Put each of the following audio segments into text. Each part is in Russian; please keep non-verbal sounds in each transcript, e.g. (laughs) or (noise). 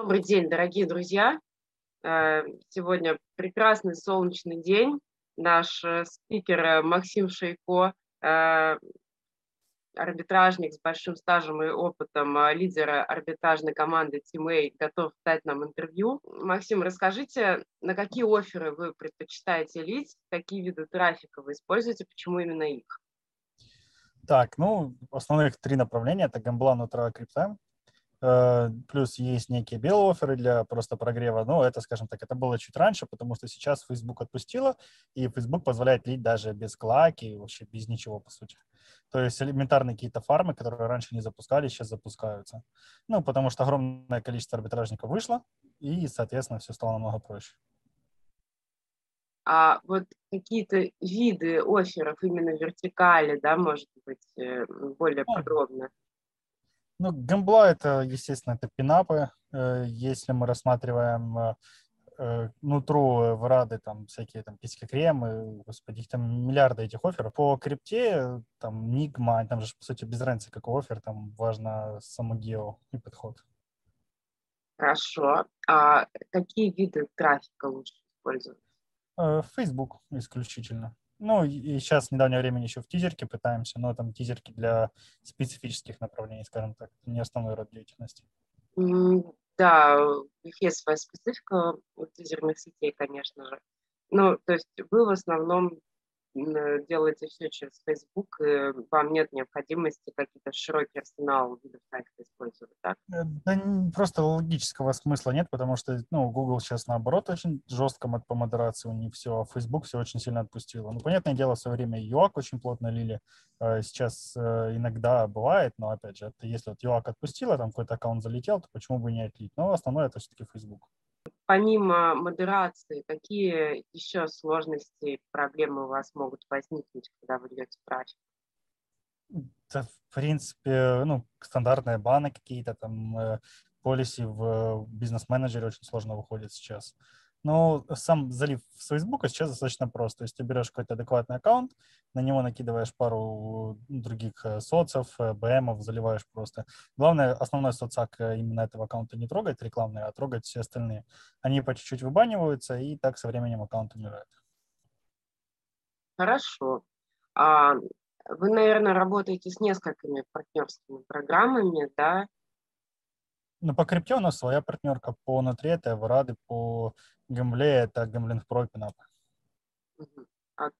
Добрый день, дорогие друзья. Э, сегодня прекрасный солнечный день. Наш э, спикер э, Максим Шейко, арбитражник с большим стажем и опытом, лидера арбитражной команды Team готов дать нам интервью. Максим, расскажите, на какие оферы вы предпочитаете лить, какие виды трафика вы используете, почему именно их? Так, ну, основных три направления – это гамбла, нутра, крипта. Э, плюс есть некие белые оферы для просто прогрева. Но это, скажем так, это было чуть раньше, потому что сейчас Facebook отпустила, и Facebook позволяет лить даже без клаки, вообще без ничего, по сути. То есть элементарные какие-то фармы, которые раньше не запускали, сейчас запускаются. Ну, потому что огромное количество арбитражников вышло, и, соответственно, все стало намного проще. А вот какие-то виды офферов именно вертикали, да, может быть, э, более ну, подробно? Ну, гэмбла это, естественно, это пинапы. Э, если мы рассматриваем э, э, нутру в рады, там всякие там письки кремы, господи, их там миллиарды этих офферов. По крипте, там, Нигма, там же, по сути, без разницы, какой оффер, там важно само гео и подход. Хорошо. А какие виды трафика лучше использовать? Facebook исключительно. Ну, и сейчас в недавнее время еще в тизерке пытаемся, но там тизерки для специфических направлений, скажем так, не основной род деятельности. Да, есть своя специфика у тизерных сетей, конечно же. Ну, то есть вы в основном делаете все через Facebook, вам нет необходимости какие-то широкий арсенал видов трафика использовать, так? Э, да просто логического смысла нет, потому что ну, Google сейчас наоборот очень жестко по модерации у них все, а Facebook все очень сильно отпустило. Ну, понятное дело, в свое время UAC очень плотно лили, э, сейчас иногда бывает, но опять же, это если вот UAC отпустила, там какой-то аккаунт залетел, то почему бы не отлить? Но основное это все-таки Facebook помимо модерации, какие еще сложности, проблемы у вас могут возникнуть, когда вы ведете трафик? Это, в принципе, ну, стандартные баны какие-то, там, э, полиси в бизнес-менеджере очень сложно выходит сейчас. Но сам залив с Facebook сейчас достаточно просто. То есть ты берешь какой-то адекватный аккаунт, на него накидываешь пару других э, соцев, э, БМов, заливаешь просто. Главное, основной соцак э, именно этого аккаунта не трогать рекламные, а трогать все остальные. Они по чуть-чуть выбаниваются, и так со временем аккаунт умирает. Хорошо. А вы, наверное, работаете с несколькими партнерскими программами, да? Ну, по крипте у нас своя партнерка, по Нутре это Эврады, по Гембле это Гемблинг Про Пинап. А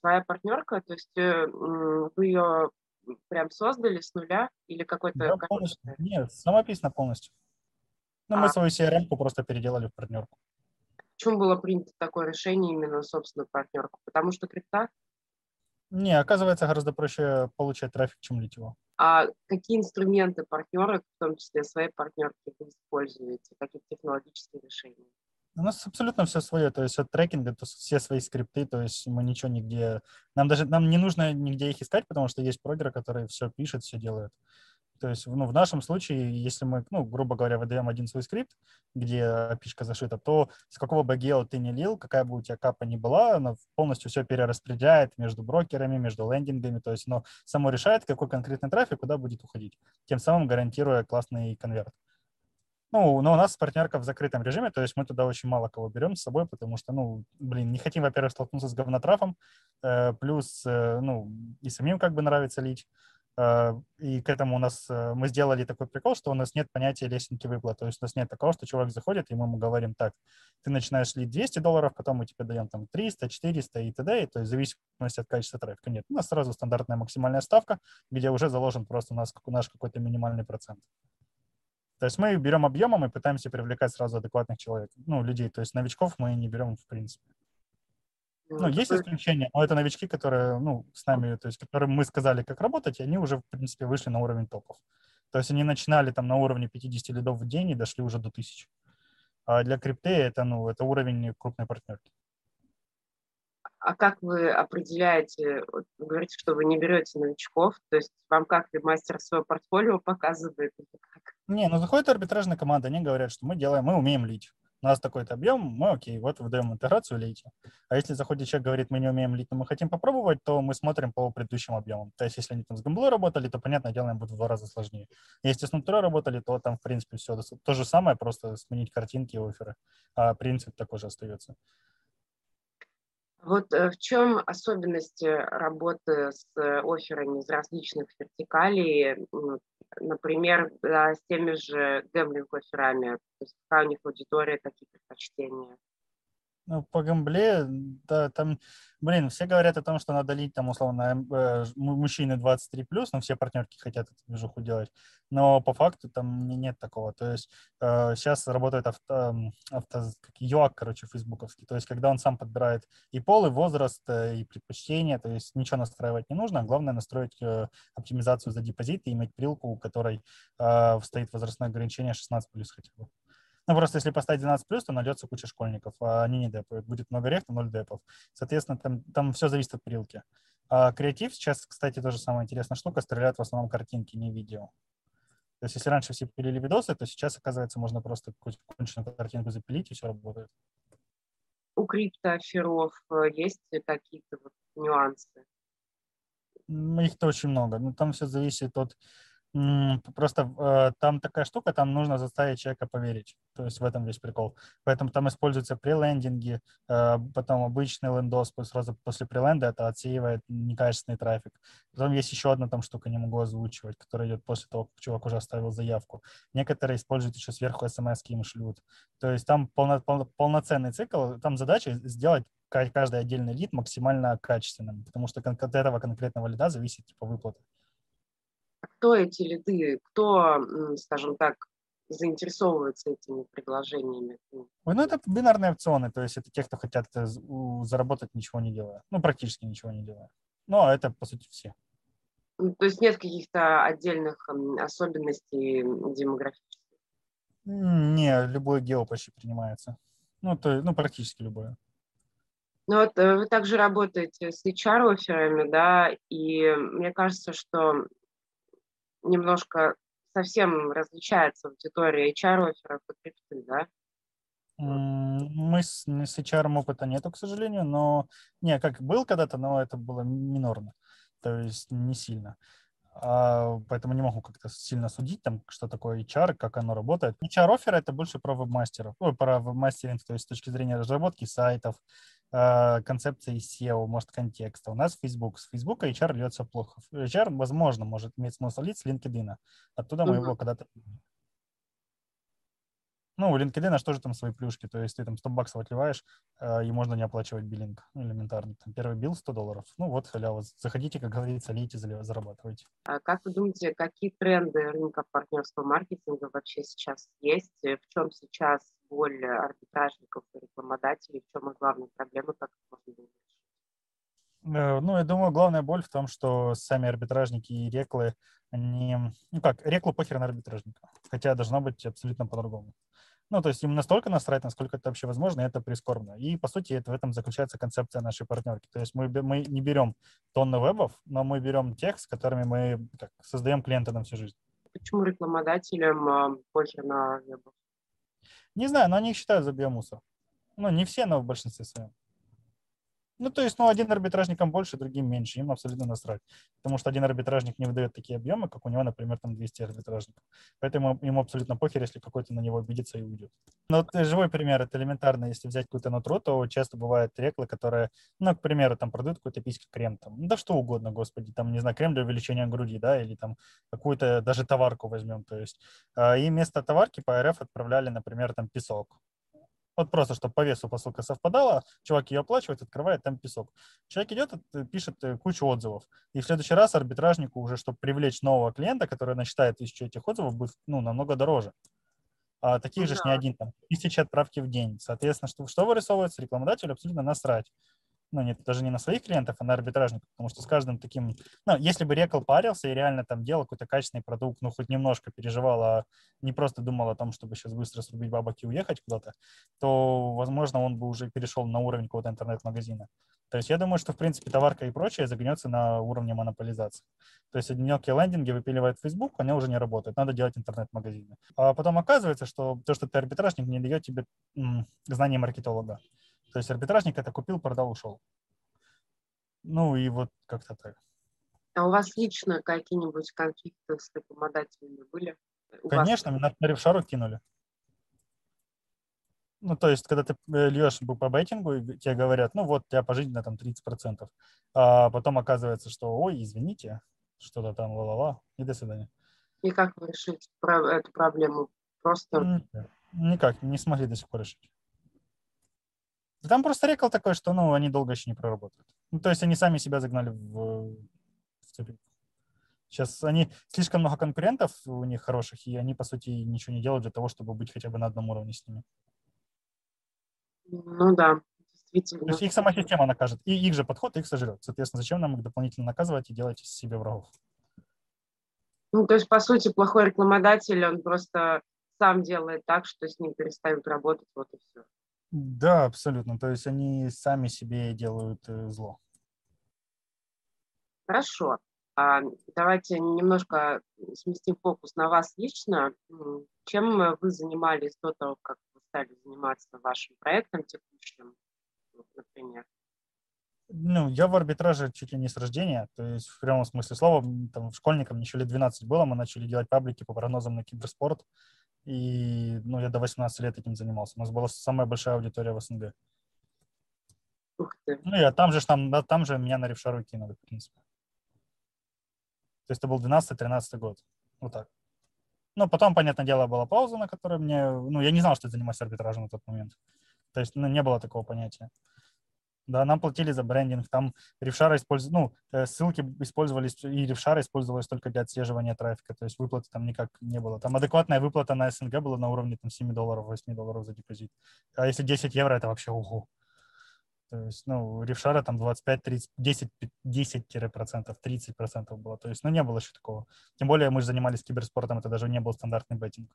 своя партнерка, то есть э, вы ее прям создали с нуля или какой-то... Да, полностью. Нет, самописано полностью. Ну, а. мы свою CRM просто переделали в партнерку. Почему было принято такое решение именно собственную партнерку? Потому что крипта? Не, оказывается, гораздо проще получать трафик, чем лить его. А какие инструменты партнеры, в том числе свои партнерки, вы используете? Какие технологические решения? У нас абсолютно все свое, то есть от трекинга, то все свои скрипты, то есть мы ничего нигде, нам даже, нам не нужно нигде их искать, потому что есть прогеры, которые все пишут, все делают. То есть, ну, в нашем случае, если мы, ну, грубо говоря, выдаем один свой скрипт, где api зашита, то с какого бы гео ты не лил, какая бы у тебя капа ни была, она полностью все перераспределяет между брокерами, между лендингами, то есть оно само решает, какой конкретный трафик куда будет уходить, тем самым гарантируя классный конверт. Ну, но у нас партнерка в закрытом режиме, то есть мы туда очень мало кого берем с собой, потому что, ну, блин, не хотим, во-первых, столкнуться с говнотрафом, э, плюс, э, ну, и самим как бы нравится лить, и к этому у нас э, мы сделали такой прикол, что у нас нет понятия лестницы выплат. То есть у нас нет такого, что чувак заходит, и мы ему говорим, так, ты начинаешь лить 200 долларов, потом мы тебе даем там 300, 400 и т.д. То есть в зависимости от качества трафика. Нет, у нас сразу стандартная максимальная ставка, где уже заложен просто у нас наш какой-то минимальный процент. То есть мы берем объемом и пытаемся привлекать сразу адекватных человек, ну, людей. То есть новичков мы не берем в принципе. Ну, есть исключения, но это новички, которые, ну, с нами, то есть, которым мы сказали, как работать, и они уже, в принципе, вышли на уровень топов. То есть они начинали там на уровне 50 лидов в день и дошли уже до 1000. А для крипты это, ну, это уровень крупной партнерки. А как вы определяете, вот вы говорите, что вы не берете новичков, то есть вам как мастер свое портфолио показывает или как? Не, ну заходит арбитражная команда, они говорят, что мы делаем, мы умеем лить. У нас такой-то объем, мы окей, вот выдаем интеграцию, лейте. А если заходит человек, говорит, мы не умеем лить, но мы хотим попробовать, то мы смотрим по предыдущим объемам. То есть если они там с гамблой работали, то, понятное дело, им будет в два раза сложнее. Если с нутро работали, то там, в принципе, все то же самое, просто сменить картинки и оферы. А принцип такой же остается. Вот э, в чем особенности работы с э, офферами из различных вертикалей, например, да, с теми же есть какая у них аудитория, какие предпочтения? Ну, по гамбле, да, там, блин, все говорят о том, что надо лить там, условно, э, мужчины 23+, но все партнерки хотят эту движуху делать, но по факту там нет такого, то есть э, сейчас работает авто, авто как ЮАК, короче, фейсбуковский, то есть когда он сам подбирает и пол, и возраст, э, и предпочтения, то есть ничего настраивать не нужно, главное настроить э, оптимизацию за депозит и иметь прилку, у которой э, стоит возрастное ограничение 16+, хотя бы. Ну, просто если поставить 12 плюс, то найдется куча школьников, а они не депают. Будет много рехта, 0 депов. Соответственно, там, там все зависит от прилки. А креатив сейчас, кстати, тоже самая интересная штука, стреляют в основном картинки, не видео. То есть если раньше все пилили видосы, то сейчас, оказывается, можно просто какую-то конченую картинку запилить, и все работает. У криптоферов э, есть какие-то вот нюансы? Их-то очень много. Но ну, там все зависит от Просто э, там такая штука, там нужно заставить человека поверить. То есть в этом весь прикол. Поэтому там используются прелендинги, э, потом обычный лендос сразу после преленда это отсеивает некачественный трафик. Потом есть еще одна там штука, не могу озвучивать, которая идет после того, как чувак уже оставил заявку. Некоторые используют еще сверху смс им шлют. То есть там полно, полно, полноценный цикл. Там задача сделать каждый отдельный лид максимально качественным, потому что от этого конкретного лида зависит типа выплаты кто эти лиды, кто, скажем так, заинтересовывается этими предложениями? Ой, ну, это бинарные опционы, то есть это те, кто хотят э, заработать, ничего не делая. Ну, практически ничего не делая. Но это, по сути, все. То есть нет каких-то отдельных особенностей демографических? Не, любое гео почти принимается. Ну, то, ну, практически любое. Ну вот э, вы также работаете с HR-офферами, да, и мне кажется, что немножко совсем различается аудитория HR-офферов и крипты, да? Мы с, с HR опыта нету, к сожалению, но не, как был когда-то, но это было минорно, то есть не сильно. А, поэтому не могу как-то сильно судить, там, что такое HR, как оно работает. HR-оффер — это больше про веб-мастеров, ой, про веб-мастеринг, то есть с точки зрения разработки сайтов, концепции SEO, может, контекста. У нас Facebook. С Facebook HR льется плохо. HR, возможно, может иметь смысл лить с LinkedIn. Оттуда мы его когда-то ну, у LinkedIn тоже там свои плюшки, то есть ты там 100 баксов отливаешь, э, и можно не оплачивать биллинг элементарно. Там первый билл 100 долларов. Ну вот халява. Заходите, как говорится, лейте, зарабатывайте. А как вы думаете, какие тренды рынка партнерского маркетинга вообще сейчас есть? В чем сейчас боль арбитражников и рекламодателей? В чем их главные проблемы? Как их можно было э, ну, я думаю, главная боль в том, что сами арбитражники и реклы, они... Ну как, реклу похер на арбитражника. Хотя должно быть абсолютно по-другому. Ну, то есть им настолько насрать, насколько это вообще возможно, и это прискорбно. И, по сути, это, в этом заключается концепция нашей партнерки. То есть мы, мы не берем тонны вебов, но мы берем тех, с которыми мы так, создаем клиента на всю жизнь. Почему рекламодателям э, похер на вебов? Не знаю, но они их считают за биомусор. Ну, не все, но в большинстве своем. Ну, то есть, ну, один арбитражником больше, другим меньше, им абсолютно насрать. Потому что один арбитражник не выдает такие объемы, как у него, например, там 200 арбитражников. Поэтому ему абсолютно похер, если какой-то на него обидится и уйдет. Но вот э, живой пример, это элементарно. Если взять какую-то нутру, то часто бывают реклы, которые, ну, к примеру, там продают какой-то писька крем, там, ну, да что угодно, господи, там, не знаю, крем для увеличения груди, да, или там какую-то даже товарку возьмем, то есть. А, и вместо товарки по РФ отправляли, например, там песок вот просто, чтобы по весу посылка совпадала, чувак ее оплачивает, открывает, там песок. Человек идет, э, пишет э, кучу отзывов. И в следующий раз арбитражнику уже, чтобы привлечь нового клиента, который насчитает тысячу этих отзывов, будет ну, намного дороже. А таких ну, же да. не один, там, тысячи отправки в день. Соответственно, что, что вырисовывается, рекламодателю абсолютно насрать. Ну, не, даже не на своих клиентов, а на арбитражников, потому что с каждым таким, ну, если бы Рекл парился и реально там делал какой-то качественный продукт, ну, хоть немножко переживал, а не просто думал о том, чтобы сейчас быстро срубить бабок и уехать куда-то, то, возможно, он бы уже перешел на уровень какого-то интернет-магазина. То есть я думаю, что, в принципе, товарка и прочее загнется на уровне монополизации. То есть одинокие лендинги выпиливает Facebook, они уже не работают, надо делать интернет-магазины. А потом оказывается, что то, что ты арбитражник, не дает тебе м, знания маркетолога. То есть арбитражник это купил, продал, ушел. Ну и вот как-то так. А у вас лично какие-нибудь конфликты с рекламодателями были? У Конечно, вас... меня на ревшару кинули. Ну, то есть, когда ты э, льешь по бейтингу, тебе говорят, ну, вот, тебя пожизненно там 30%, а потом оказывается, что, ой, извините, что-то там ла-ла-ла, и до свидания. И как вы решили эту проблему? Просто... Никак, не смогли до сих пор решить. Там просто рекал такой, что ну, они долго еще не проработают. Ну, то есть они сами себя загнали в, в цепь. Сейчас они слишком много конкурентов у них хороших, и они, по сути, ничего не делают для того, чтобы быть хотя бы на одном уровне с ними. Ну да, действительно. То есть их сама система накажет, и их же подход их сожрет. Соответственно, зачем нам их дополнительно наказывать и делать из себе врагов? Ну, то есть, по сути, плохой рекламодатель, он просто сам делает так, что с ним перестают работать, вот и все. Да, абсолютно. То есть они сами себе делают э, зло. Хорошо. А, давайте немножко сместим фокус на вас лично. Чем вы занимались до того, как вы стали заниматься вашим проектом текущим, например? Ну, я в арбитраже чуть ли не с рождения, то есть в прямом смысле слова, там, школьникам еще лет 12 было, мы начали делать паблики по прогнозам на киберспорт. И ну, я до 18 лет этим занимался. У нас была самая большая аудитория в СНГ. Ух ты. Ну, я там же, там, там же меня на ревшару кинули, в принципе. То есть это был 12-13 год. Вот так. Ну, потом, понятное дело, была пауза, на которой мне... Ну, я не знал, что я занимаюсь арбитражем на тот момент. То есть, ну, не было такого понятия. Да, нам платили за брендинг, там ревшара использовали, ну, э, ссылки использовались, и ревшара использовалась только для отслеживания трафика, то есть выплаты там никак не было. Там адекватная выплата на СНГ была на уровне там 7 долларов, 8 долларов за депозит. А если 10 евро, это вообще угу. То есть, ну, ревшара там 25-30, 10, 10-процентов, 30 процентов было. То есть, ну, не было еще такого. Тем более мы же занимались киберспортом, это даже не был стандартный беттинг.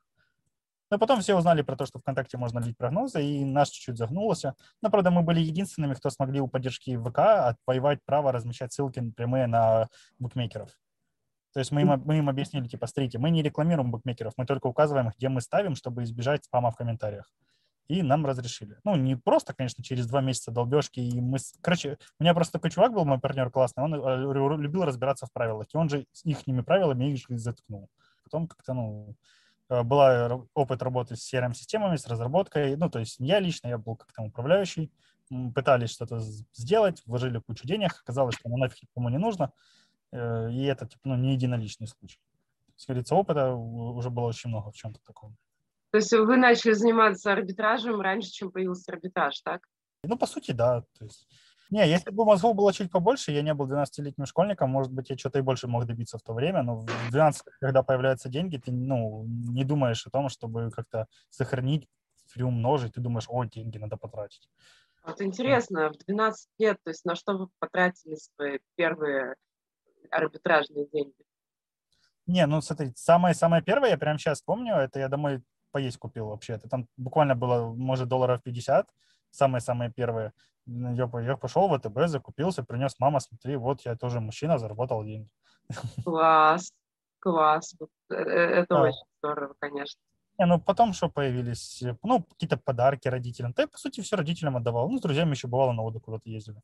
Но потом все узнали про то, что ВКонтакте можно лить прогнозы, и наш чуть-чуть загнулся. Но, правда, мы были единственными, кто смогли у поддержки ВК отвоевать право размещать ссылки прямые на букмекеров. То есть мы им, мы им объяснили, типа, смотрите, мы не рекламируем букмекеров, мы только указываем, где мы ставим, чтобы избежать спама в комментариях. И нам разрешили. Ну, не просто, конечно, через два месяца долбежки. И мы... Короче, у меня просто такой чувак был, мой партнер классный, он э, любил разбираться в правилах. И он же с их правилами их же заткнул. Потом как-то, ну, была опыт работы с CRM-системами, с разработкой. Ну, то есть я лично, я был как там управляющий. Пытались что-то сделать, вложили кучу денег. Оказалось, что оно нафиг никому не нужно. Э, и это, типа, ну, не единоличный случай. Как говорится, опыта уже было очень много в чем-то таком. То есть вы начали заниматься арбитражем раньше, чем появился арбитраж, так? Ну, по сути, да. То есть не, если бы мозгов было чуть побольше, я не был 12-летним школьником, может быть, я что-то и больше мог добиться в то время, но в 12, когда появляются деньги, ты ну, не думаешь о том, чтобы как-то сохранить, приумножить, ты думаешь, о, деньги надо потратить. Вот интересно, в 12 лет, то есть на что вы потратили свои первые арбитражные деньги? Не, ну смотри, самое-самое первое, я прямо сейчас помню, это я домой поесть купил вообще. Это там буквально было, может, долларов 50, самые-самые первые. Я, я пошел в ВТБ, закупился, принес мама, смотри, вот я тоже мужчина, заработал деньги. Класс, класс. Э, э, это да. очень здорово, конечно. Не, ну потом что появились, ну, какие-то подарки родителям. Да я, по сути, все родителям отдавал. Ну, с друзьями еще бывало на отдых куда-то ездили.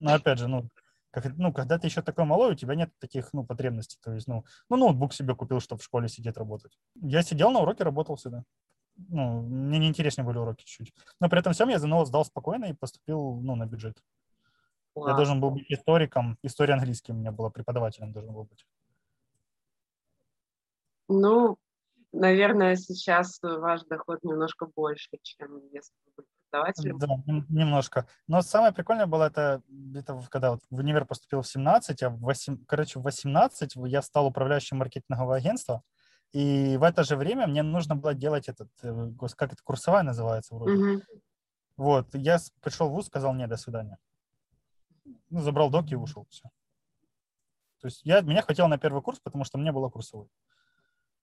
Но опять же, ну, как, ну, когда ты еще такой малой, у тебя нет таких, ну, потребностей. То есть, ну, ну, ноутбук себе купил, чтобы в школе сидеть работать. Я сидел на уроке, работал всегда ну, мне неинтереснее были уроки чуть-чуть. Но при этом всем я ЗНО сдал спокойно и поступил, ну, на бюджет. Класс. Я должен был быть историком. История английский у меня была, преподавателем должен был быть. Ну, наверное, сейчас ваш доход немножко больше, чем если бы преподавателем. Да, немножко. Но самое прикольное было это, это когда вот в универ поступил в 17, а в 8, короче, в 18 я стал управляющим маркетингового агентства. И в это же время мне нужно было делать этот, э, как это, курсовая называется вроде. Mm-hmm. Вот, я пришел в ВУЗ, сказал, нет, до свидания. ну, забрал доки и ушел. Все. То есть я, меня хватило на первый курс, потому что мне было курсовой.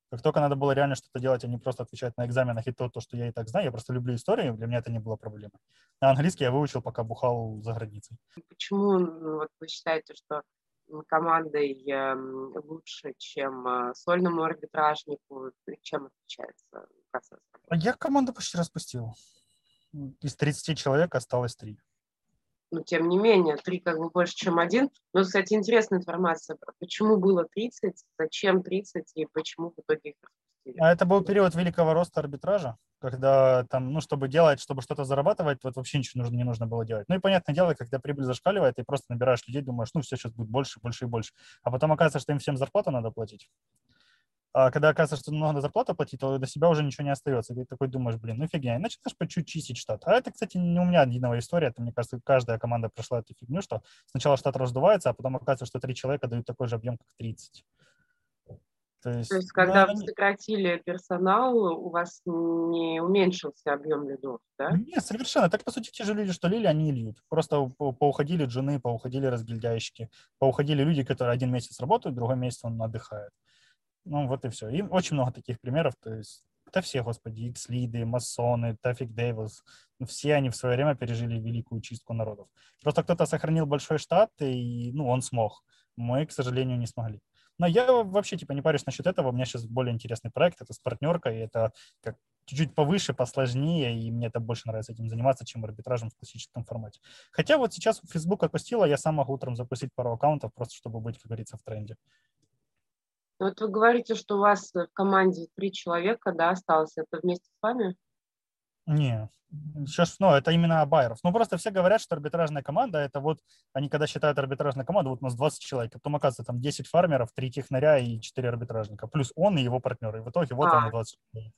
Как только надо было реально что-то делать, а не просто отвечать на экзаменах и то, то, что я и так знаю, я просто люблю истории, для меня это не было проблемой. А английский я выучил, пока бухал за границей. Почему ну, вот вы считаете, что командой эм, лучше, чем э, сольному арбитражнику? Чем отличается процесс? Я команду почти распустил. Из 30 человек осталось 3 но тем не менее, три как бы больше, чем один. Но, кстати, интересная информация, почему было 30, зачем 30 и почему в итоге их распустили. А это был период великого роста арбитража, когда там, ну, чтобы делать, чтобы что-то зарабатывать, вот вообще ничего нужно, не нужно было делать. Ну и понятное дело, когда прибыль зашкаливает, ты просто набираешь людей, думаешь, ну все, сейчас будет больше, больше и больше. А потом оказывается, что им всем зарплату надо платить. А когда оказывается, что много зарплату платить, то до себя уже ничего не остается. И ты такой думаешь, блин, ну фигня. И начинаешь по чуть чистить штат. А это, кстати, не у меня одиновая история. Это, мне кажется, каждая команда прошла эту фигню, что сначала штат раздувается, а потом оказывается, что три человека дают такой же объем, как 30. То есть, То есть когда да, вы сократили персонал, у вас не уменьшился объем лидов, да? Нет, совершенно. Так, по сути, те же люди, что лили, они и льют. Просто поуходили джуны, поуходили разгильдяйщики, поуходили люди, которые один месяц работают, другой месяц он отдыхает. Ну, вот и все. И очень много таких примеров. То есть, да все, господи, X-лиды, масоны, Тафик Дэвис, ну, все они в свое время пережили великую чистку народов. Просто кто-то сохранил большой штат, и, ну, он смог. Мы, к сожалению, не смогли. Но я вообще, типа, не парюсь насчет этого. У меня сейчас более интересный проект. Это с партнеркой, это как чуть-чуть повыше, посложнее, и мне это больше нравится этим заниматься, чем арбитражем в классическом формате. Хотя вот сейчас Facebook отпустила, я сам могу утром запустить пару аккаунтов, просто чтобы быть, как говорится, в тренде. Вот вы говорите, что у вас в команде три человека, да, осталось. Это вместе с вами? Не, сейчас, ну, это именно байеров. Ну, просто все говорят, что арбитражная команда, это вот, они когда считают арбитражную команду, вот у нас 20 человек, а потом оказывается там 10 фармеров, 3 технаря и 4 арбитражника, плюс он и его партнеры. И в итоге вот а. вам 20 человек.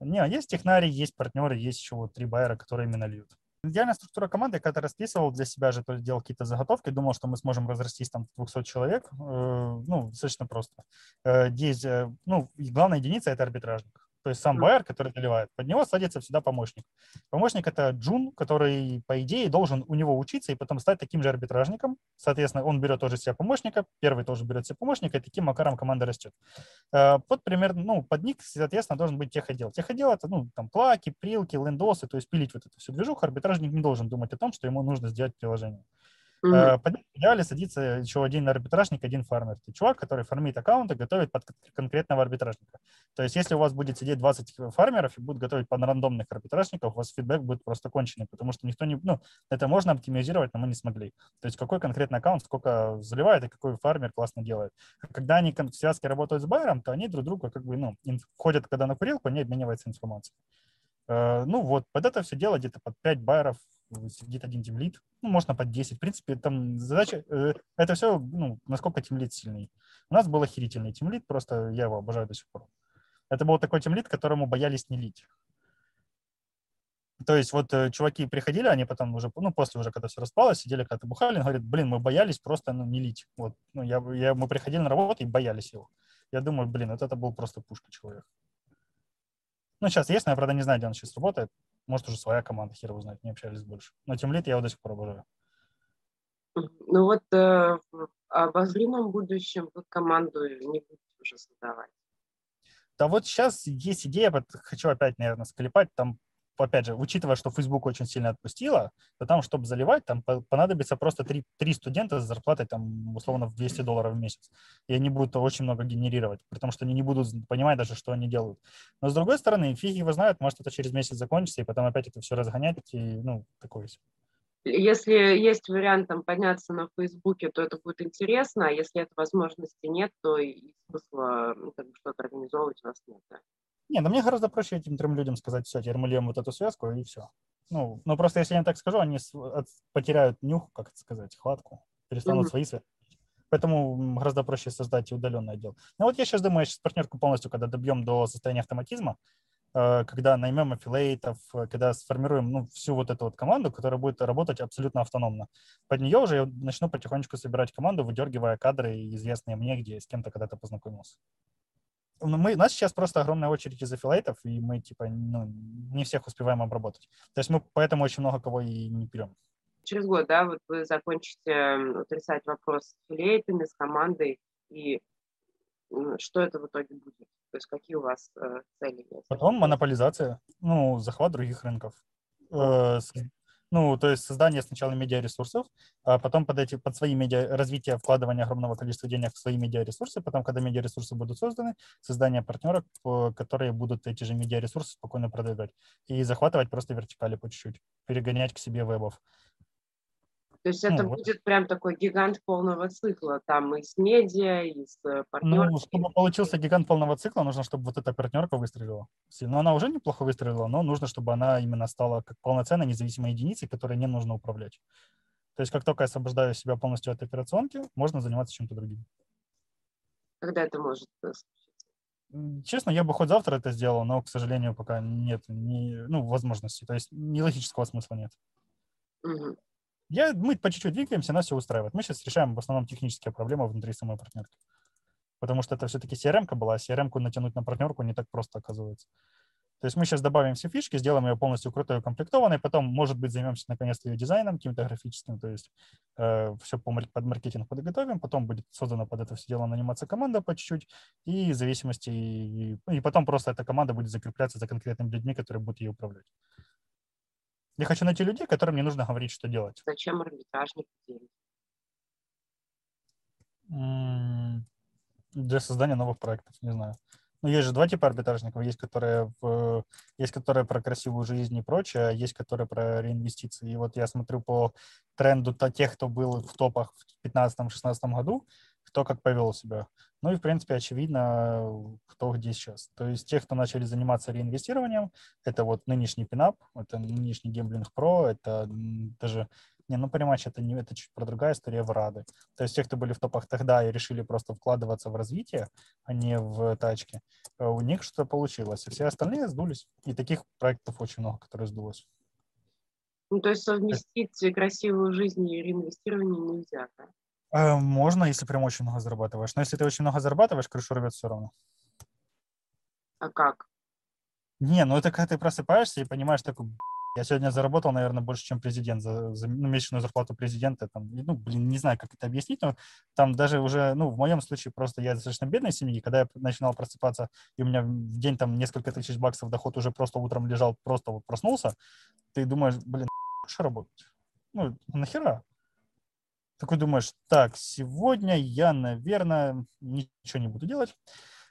Не, есть технари, есть партнеры, есть еще вот три байера, которые именно льют. Идеальная структура команды, когда расписывал для себя же, то есть делал какие-то заготовки, думал, что мы сможем разрастись там 200 человек, э, ну, достаточно просто. Э, здесь, э, ну, главная единица – это арбитражник. То есть сам байер, который наливает, под него садится всегда помощник. Помощник – это джун, который, по идее, должен у него учиться и потом стать таким же арбитражником. Соответственно, он берет тоже себя помощника, первый тоже берет себе помощника, и таким макаром команда растет. Э, под пример, ну, под ник, соответственно, должен быть техотдел. Техотдел – это, ну, там, плаки, прилки, лендосы, то есть пилить вот эту всю движуху. Арбитражник не должен думать о том, что ему нужно сделать приложение. Mm-hmm. В идеале садится еще один арбитражник, один фармер. Это чувак, который фармит аккаунты, готовит под конкретного арбитражника. То есть если у вас будет сидеть 20 фармеров и будут готовить под рандомных арбитражников, у вас фидбэк будет просто конченый, потому что никто не... Ну, это можно оптимизировать, но мы не смогли. То есть какой конкретный аккаунт сколько заливает и какой фармер классно делает. Когда они в связке работают с байером, то они друг друга как бы, ну, входят, когда на курилку, они обмениваются информацией. Э, ну вот, под это все дело где-то под 5 байеров сидит один тимлит, ну, можно под 10. В принципе, там задача, э, это все, ну, насколько тимлит сильный. У нас был охерительный тимлит, просто я его обожаю до сих пор. Это был такой тимлит, которому боялись не лить. То есть вот э, чуваки приходили, они потом уже, ну, после уже, когда все распалось, сидели когда-то бухали, говорят, блин, мы боялись просто, ну, не лить. Вот, ну, я, я, мы приходили на работу и боялись его. Я думаю, блин, вот это был просто пушка человек. Ну, сейчас есть, но я, правда, не знаю, где он сейчас работает. Может, уже своя команда, хер знает, не общались больше. Но тем лет я его до сих пор обожаю. Ну вот э, в обозримом будущем вы команду не будете уже создавать. Да вот сейчас есть идея, вот хочу опять, наверное, склепать, там опять же, учитывая, что Facebook очень сильно отпустила, то там, чтобы заливать, там понадобится просто три, три студента с зарплатой, там, условно, в 200 долларов в месяц. И они будут очень много генерировать, потому что они не будут понимать даже, что они делают. Но, с другой стороны, фиг его знает, может, это через месяц закончится, и потом опять это все разгонять, и, ну, такое если есть вариант там, подняться на Фейсбуке, то это будет интересно, а если этой возможности нет, то и смысла ну, как бы, что-то организовывать у вас нет. Да? Не, ну мне гораздо проще этим трем людям сказать, все, теперь мы льем вот эту связку, и все. Ну, но просто если я так скажу, они потеряют нюх, как это сказать, хватку, перестанут mm-hmm. свои связи. Поэтому гораздо проще создать удаленный отдел. Ну вот я сейчас думаю, сейчас партнерку полностью, когда добьем до состояния автоматизма, э, когда наймем аффилейтов, когда сформируем ну, всю вот эту вот команду, которая будет работать абсолютно автономно. Под нее уже я начну потихонечку собирать команду, выдергивая кадры, известные мне, где с кем-то когда-то познакомился. Ну, мы, у нас сейчас просто огромная очередь из аффилейтов, и мы, типа, ну, не всех успеваем обработать. То есть мы поэтому очень много кого и не берем. через год, да, вот вы закончите вот, решать вопрос с филейтами, с командой, и что это в итоге будет? То есть какие у вас э, цели? Потом монополизация, ну, захват других рынков. Э, ну, то есть создание сначала медиаресурсов, а потом под, эти, под свои медиа, развитие, вкладывание огромного количества денег в свои медиаресурсы, потом, когда медиаресурсы будут созданы, создание партнеров, которые будут эти же медиаресурсы спокойно продвигать и захватывать просто вертикали по чуть-чуть, перегонять к себе вебов. То есть это ну, будет вот. прям такой гигант полного цикла, там и с медиа, и с партнерами. Ну, чтобы получился гигант полного цикла, нужно, чтобы вот эта партнерка выстрелила. Но ну, она уже неплохо выстрелила, но нужно, чтобы она именно стала как полноценной независимой единицей, которой не нужно управлять. То есть как только я освобождаю себя полностью от операционки, можно заниматься чем-то другим. Когда это может случиться? Честно, я бы хоть завтра это сделал, но, к сожалению, пока нет ни, ну, возможности. То есть ни логического смысла нет. Угу. Я, мы по чуть-чуть двигаемся, нас все устраивает. Мы сейчас решаем в основном технические проблемы внутри самой партнерки. Потому что это все-таки CRM-ка была, а CRM-ку натянуть на партнерку не так просто оказывается. То есть мы сейчас добавим все фишки, сделаем ее полностью крутой, укомплектованной, потом, может быть, займемся наконец-то ее дизайном каким-то графическим, то есть э, все по, под маркетинг подготовим, потом будет создана под это все дело наниматься команда по чуть-чуть, и в зависимости, и, и потом просто эта команда будет закрепляться за конкретными людьми, которые будут ее управлять. Я хочу найти людей, которым не нужно говорить, что делать. Зачем арбитражник? Для создания новых проектов, не знаю. Ну, есть же два типа арбитражников. Есть, которые, в, есть, которые про красивую жизнь и прочее, а есть, которые про реинвестиции. И вот я смотрю по тренду тех, кто был в топах в 2015-2016 году, кто как повел себя. Ну и, в принципе, очевидно, кто где сейчас. То есть те, кто начали заниматься реинвестированием, это вот нынешний пинап, это нынешний гемблинг про, это даже не, ну, понимаешь, это, не, это чуть про другая история в Рады. То есть те, кто были в топах тогда и решили просто вкладываться в развитие, а не в тачки, у них что-то получилось. И все остальные сдулись. И таких проектов очень много, которые сдулось. Ну, то есть совместить красивую жизнь и реинвестирование нельзя, да? Э, можно, если прям очень много зарабатываешь. Но если ты очень много зарабатываешь, крышу рвет все равно. А как? Не, ну это когда ты просыпаешься и понимаешь такой, я сегодня заработал, наверное, больше, чем президент за, за ну, месячную зарплату президента. Там, ну, блин, не знаю, как это объяснить, но там даже уже, ну, в моем случае просто я достаточно бедной семьи, когда я начинал просыпаться, и у меня в день там несколько тысяч баксов доход уже просто утром лежал, просто вот проснулся, ты думаешь, блин, что работать? Ну, нахера? Такой думаешь, так, сегодня я, наверное, ничего не буду делать.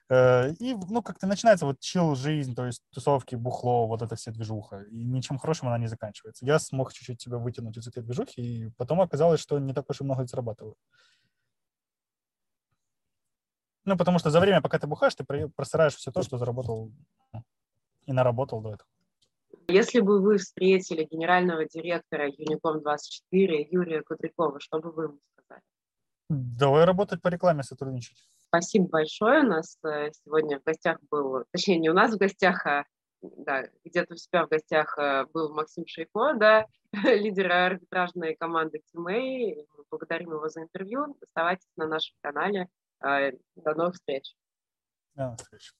Э, и, ну, как-то начинается вот чил жизнь, то есть тусовки, бухло, вот эта вся движуха. И ничем хорошим она не заканчивается. Я смог чуть-чуть себя вытянуть из этой движухи, и потом оказалось, что не так уж и много зарабатываю. Ну, потому что за время, пока ты бухаешь, ты просираешь все то, что заработал и наработал до этого. Если бы вы встретили генерального директора Unicom24 Юрия Кудрякова, что бы вы ему сказали? Давай работать по рекламе, сотрудничать. Спасибо большое. У нас э, сегодня в гостях был, точнее, не у нас в гостях, а да, где-то у себя в гостях э, был Максим Шейко, да, (laughs) лидер арбитражной команды TMA. Благодарим его за интервью. Оставайтесь на нашем канале. Э, до новых встреч. До новых встреч.